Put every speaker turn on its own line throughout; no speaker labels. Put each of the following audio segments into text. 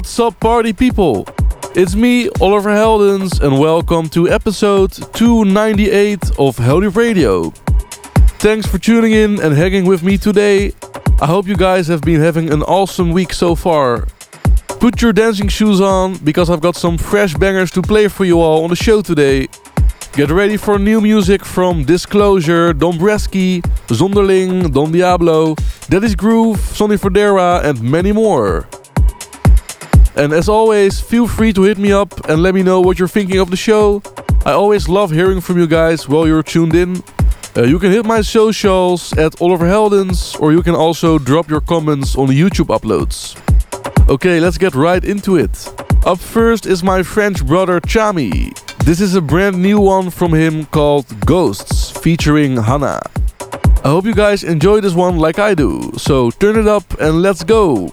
What's up, party people? It's me, Oliver Heldens, and welcome to episode 298 of Deep Radio. Thanks for tuning in and hanging with me today. I hope you guys have been having an awesome week so far. Put your dancing shoes on because I've got some fresh bangers to play for you all on the show today. Get ready for new music from Disclosure, Dombresky, Zonderling, Don Diablo, Daddy's Groove, Sonny Fodera, and many more. And as always, feel free to hit me up and let me know what you're thinking of the show. I always love hearing from you guys while you're tuned in. Uh, you can hit my socials at Oliver Heldens, or you can also drop your comments on the YouTube uploads. Okay, let's get right into it. Up first is my French brother Tchami. This is a brand new one from him called Ghosts, featuring Hannah. I hope you guys enjoy this one like I do, so turn it up and let's go!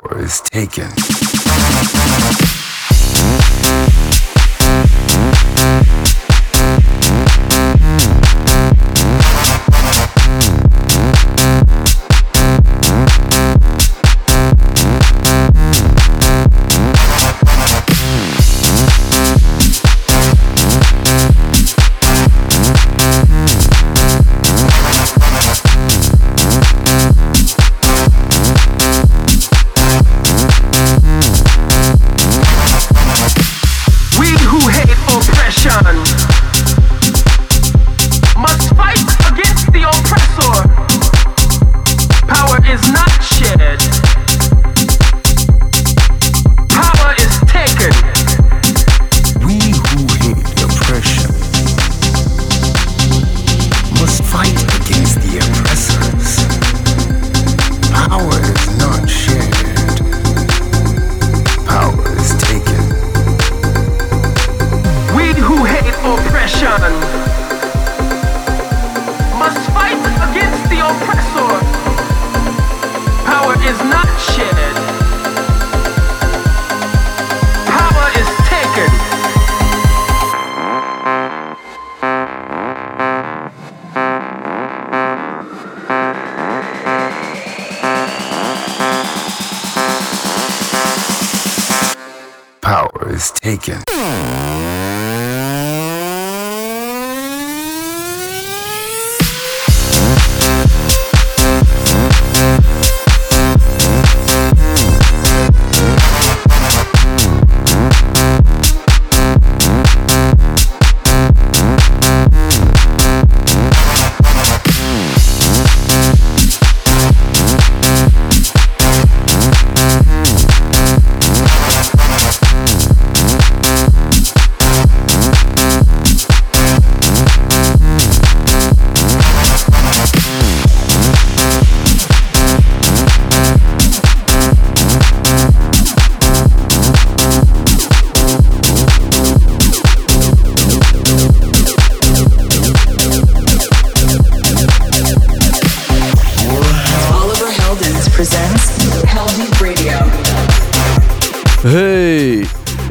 power is taken.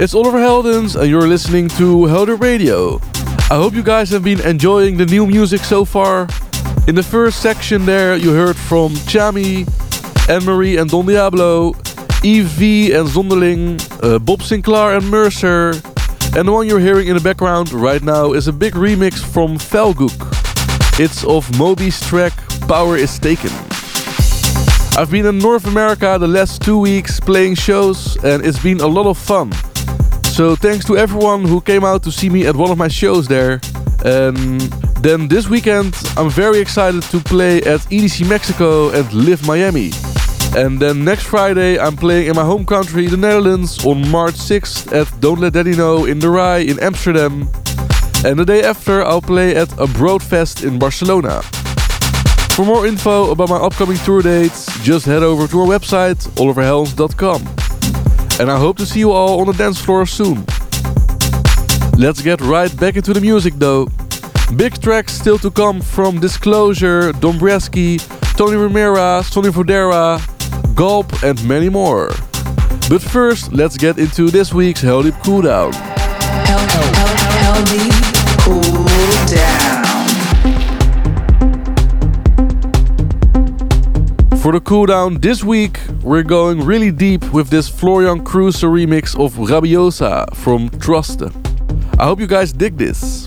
It's Oliver Heldens, and you're listening to Heldeep Radio. I hope you guys have been enjoying the new music so far. In the first section, there you heard from Tchami, Anne Marie and Don Diablo, Eve V and Zonderling, uh, Bob Sinclar and Mercer, and the one you're hearing in the background right now is a big remix from Felguk. It's of Moby's track Power is Taken. I've been in North America the last two weeks playing shows and it's been a lot of fun. So thanks to everyone who came out to see me at one of my shows there. And then this weekend I'm very excited to play at EDC Mexico and Live Miami. And then next Friday I'm playing in my home country, the Netherlands, on March 6th at Don't Let Daddy Know in the Rai in Amsterdam. And the day after I'll play at a Broadfest in Barcelona. For more info about my upcoming tour dates, just head over to our website, oliverheldens.com. And I hope to see you all on the dance floor soon. Let's get right back into the music though. Big tracks still to come from Disclosure, Dombresky, Tony Romera, Sonny Fodera, Gulp, and many more. But first, let's get into this week's Heldeep Cooldown.
Hell, hell, hell,
For the cooldown this week, we're going really deep with this Florian Cruiser remix of Rabiosa from Trust. I hope you guys dig this.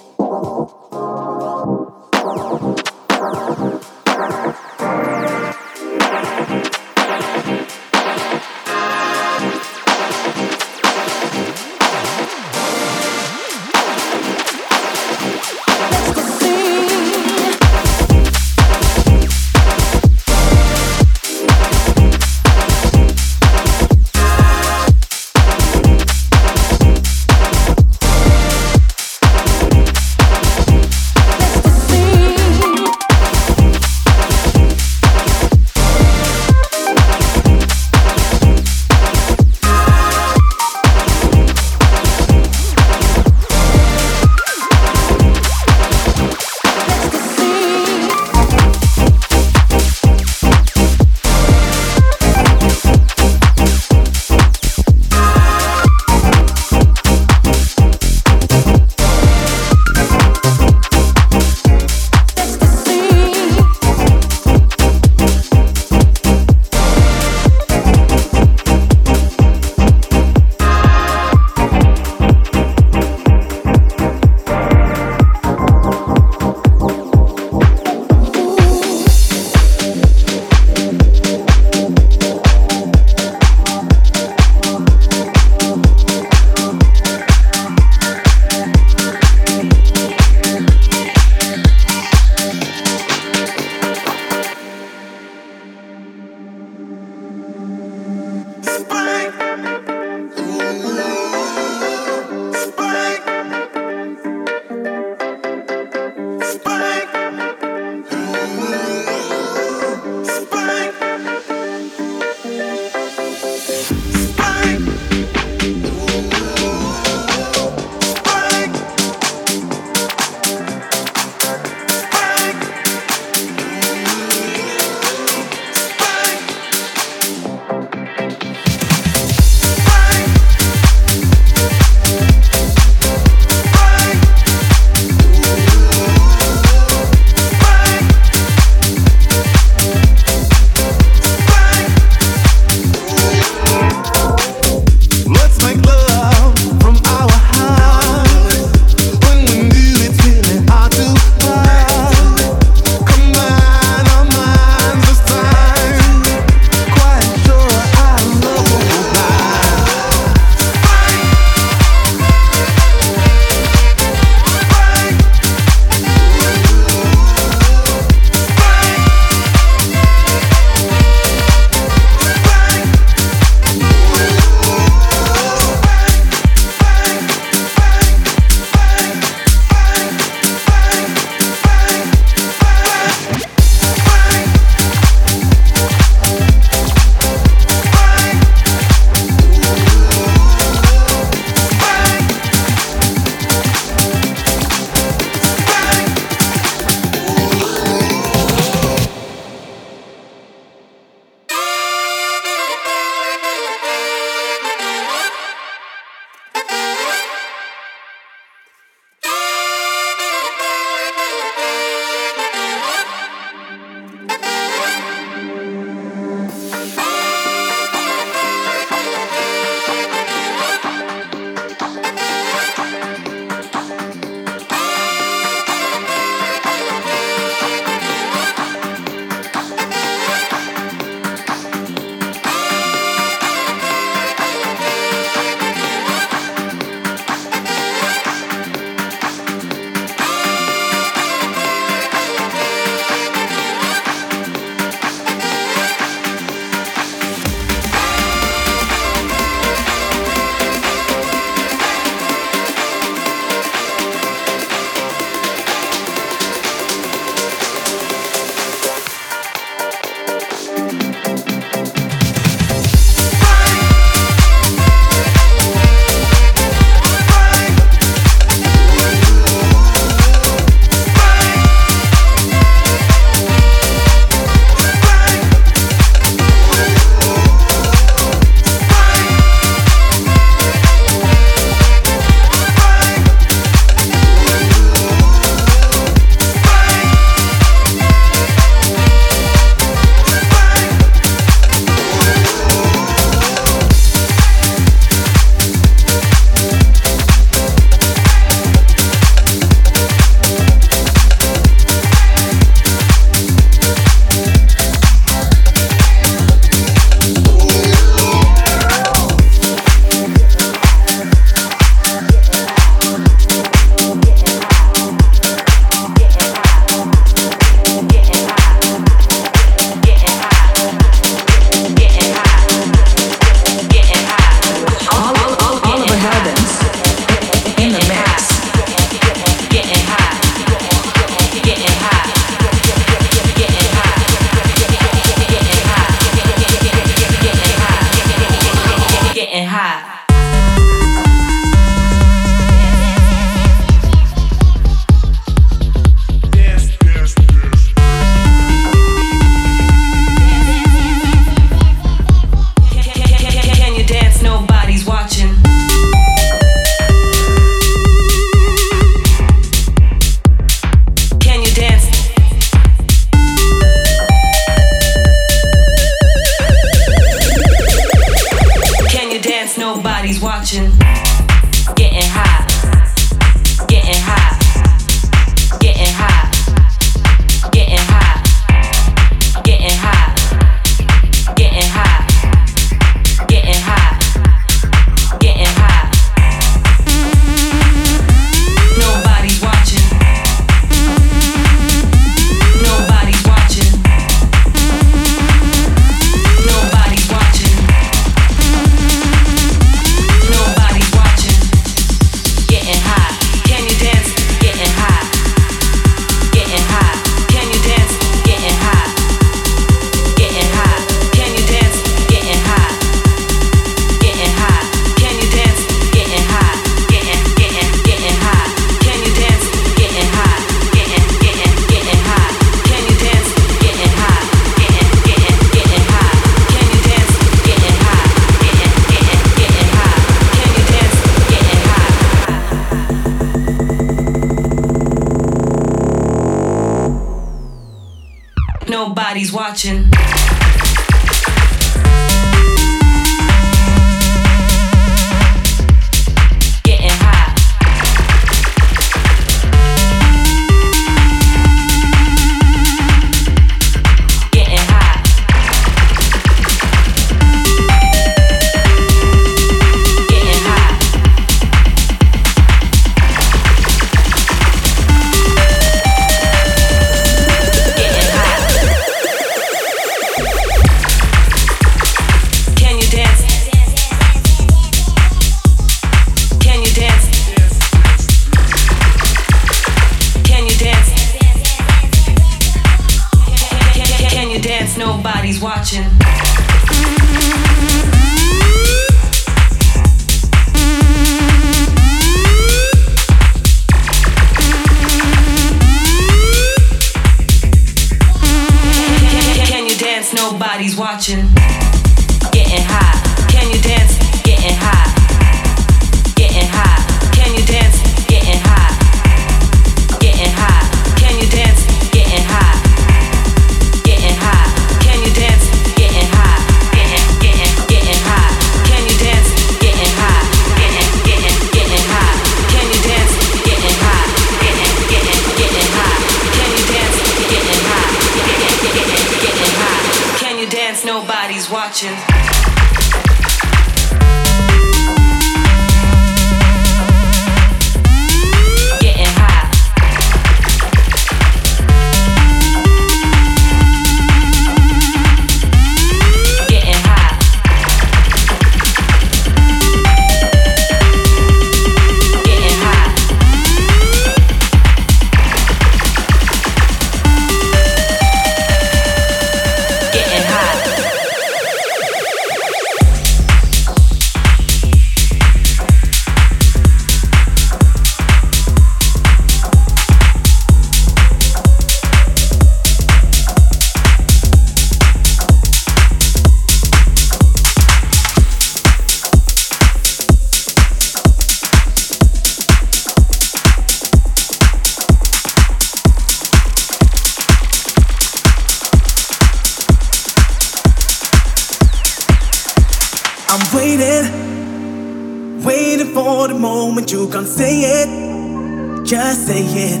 Say it.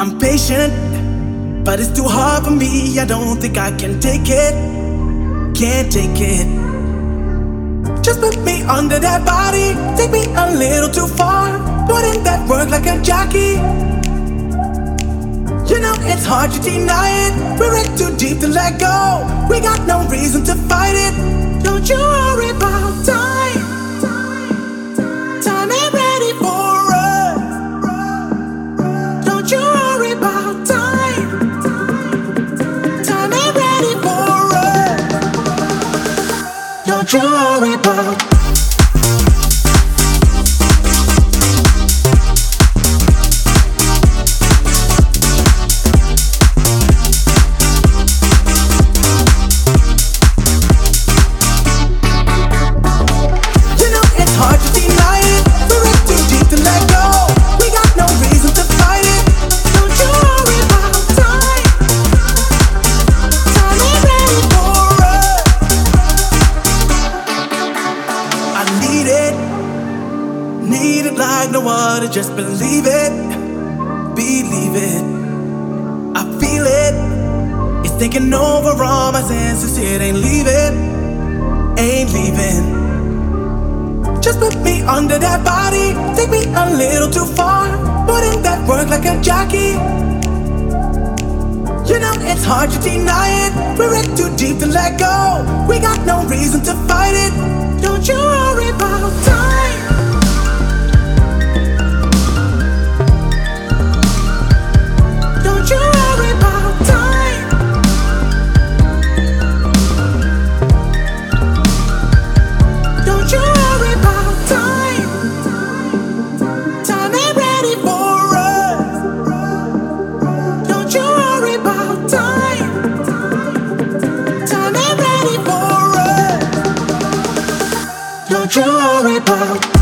I'm patient, but it's too hard for me. I don't think I can take it. Can't take it. Just put me under that body. Take me a little too far. Put in that work like a jockey. You know it's hard to deny it. We're in too deep to let go. We got no reason to fight it. Don't you worry about. Time worry about. Ain't leaving. Just put me under that body. Take me a little too far. In that work like a jockey. You know it's hard to deny it. We're in too deep to let go. We got no reason to fight it. Don't you worry about time. Don't you worry about.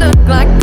look like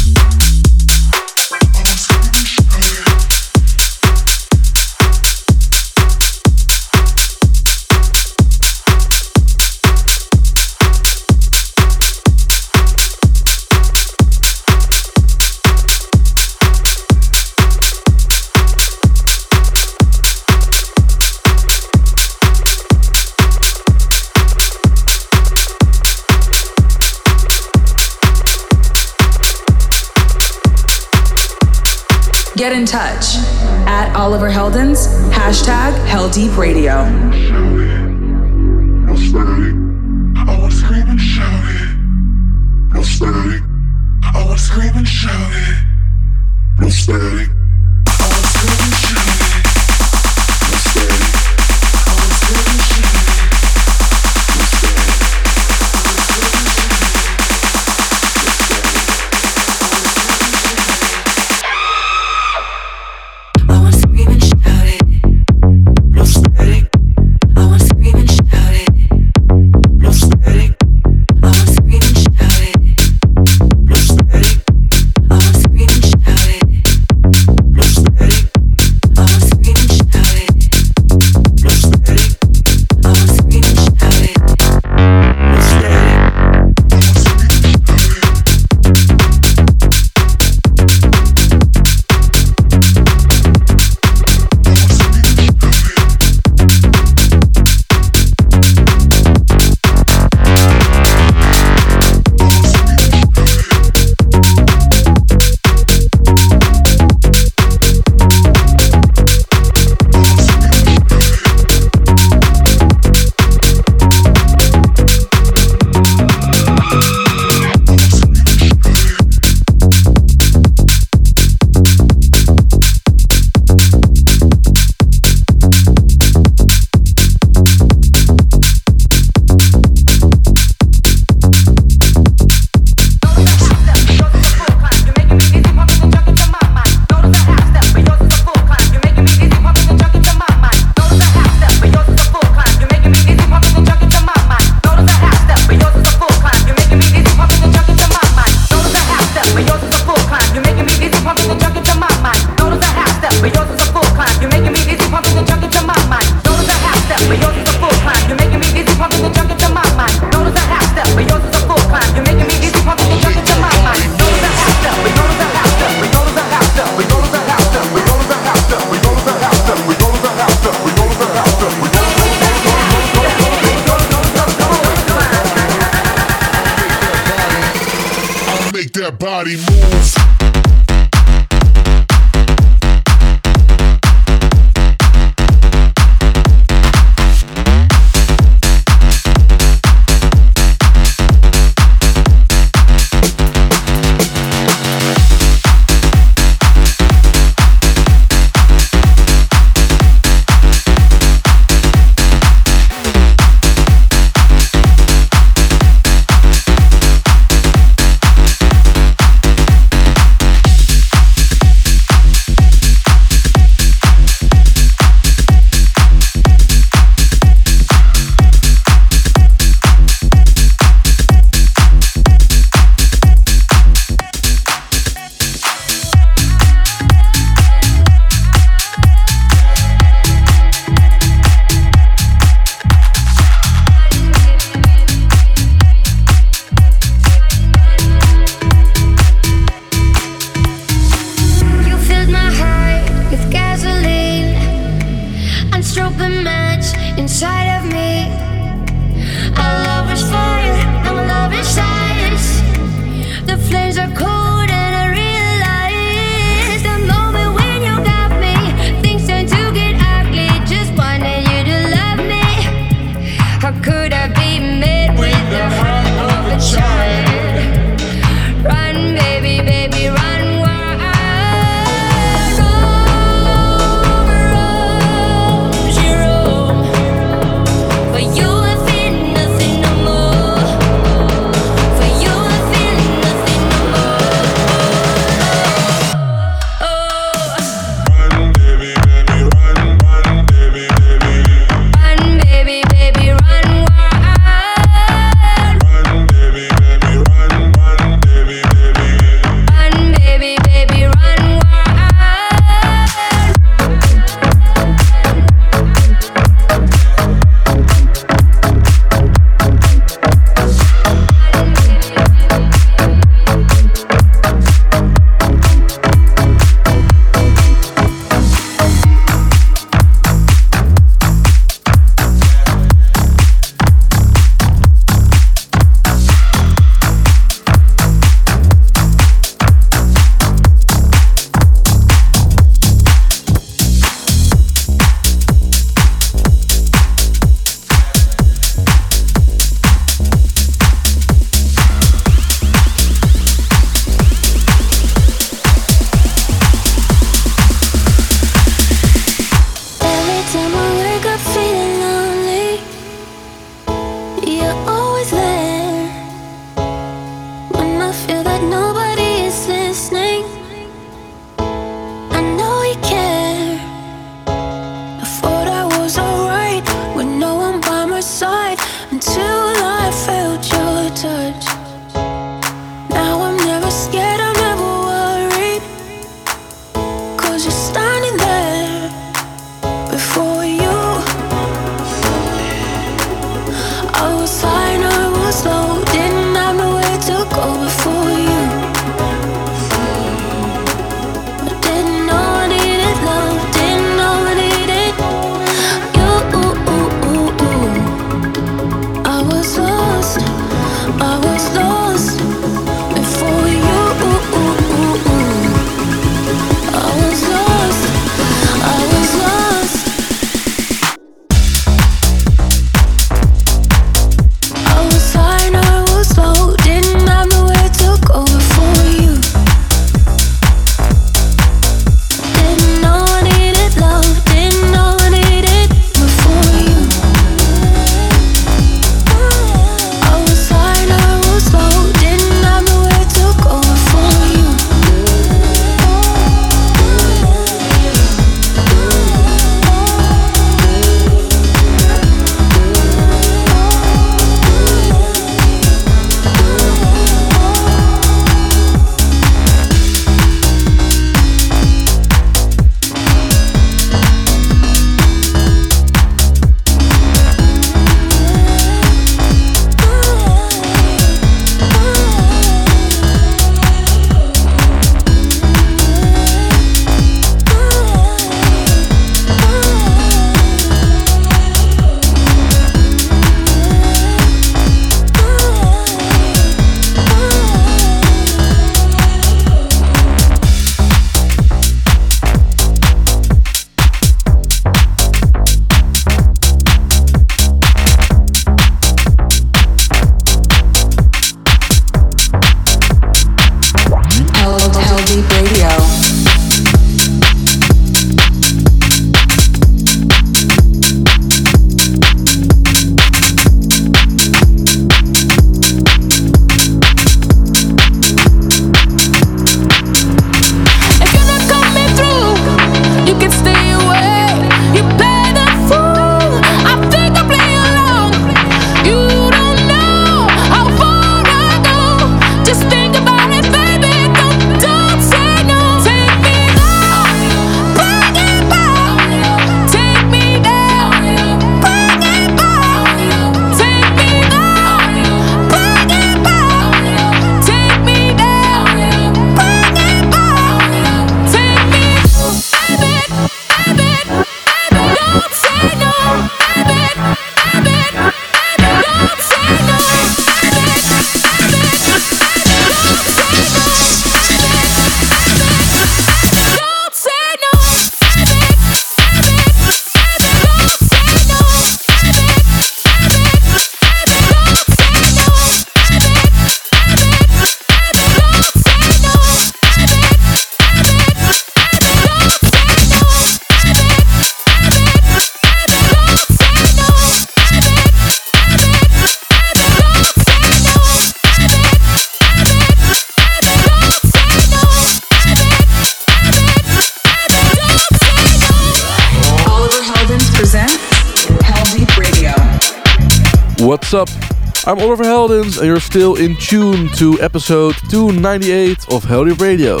I'm
Oliver Heldens,
and
you're still in tune to episode 298 of Heldeep Radio.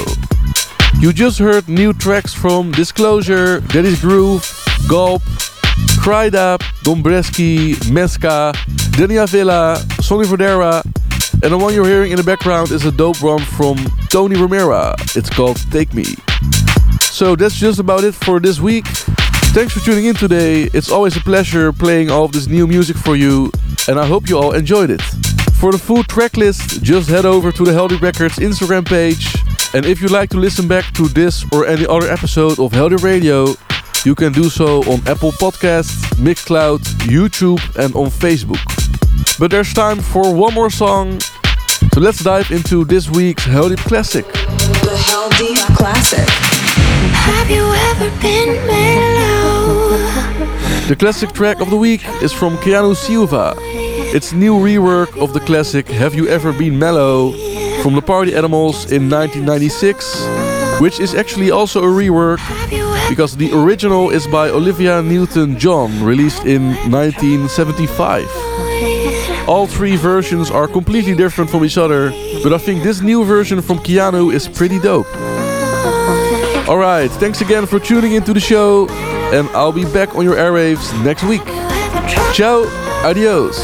You just heard new tracks from Disclosure, Daddy's Groove, Gulp, Cried Up, Dombresky, Meska, Denia Villa, Sonny Fodera, and the one you're hearing in the background is a dope one from Tony Romera. It's called Take Me. So that's just about it for this week. Thanks for tuning in today. It's always a pleasure playing all of this new music for you, and I hope you all enjoyed it. For the full track list, just head over to the Heldeep Records Instagram page. And if you'd like to listen back to this or any other episode of Heldeep Radio, you can do so on Apple Podcasts, Mixcloud, YouTube, and on Facebook. But there's time for one more song, so let's dive into this week's Heldeep Classic.
The Heldeep Classic.
Have you ever been mellow?
The classic track of the week is from Keanu Silva. It's new rework of the classic Have You Ever Been Mellow from the Party Animals in 1996, which is actually also a rework because the original is by Olivia Newton-John, released in 1975. All three versions are completely different from each other, but I think this new version from Keanu is pretty dope. Alright, thanks again for tuning into the show, and I'll be back on your airwaves next week. Ciao, adios.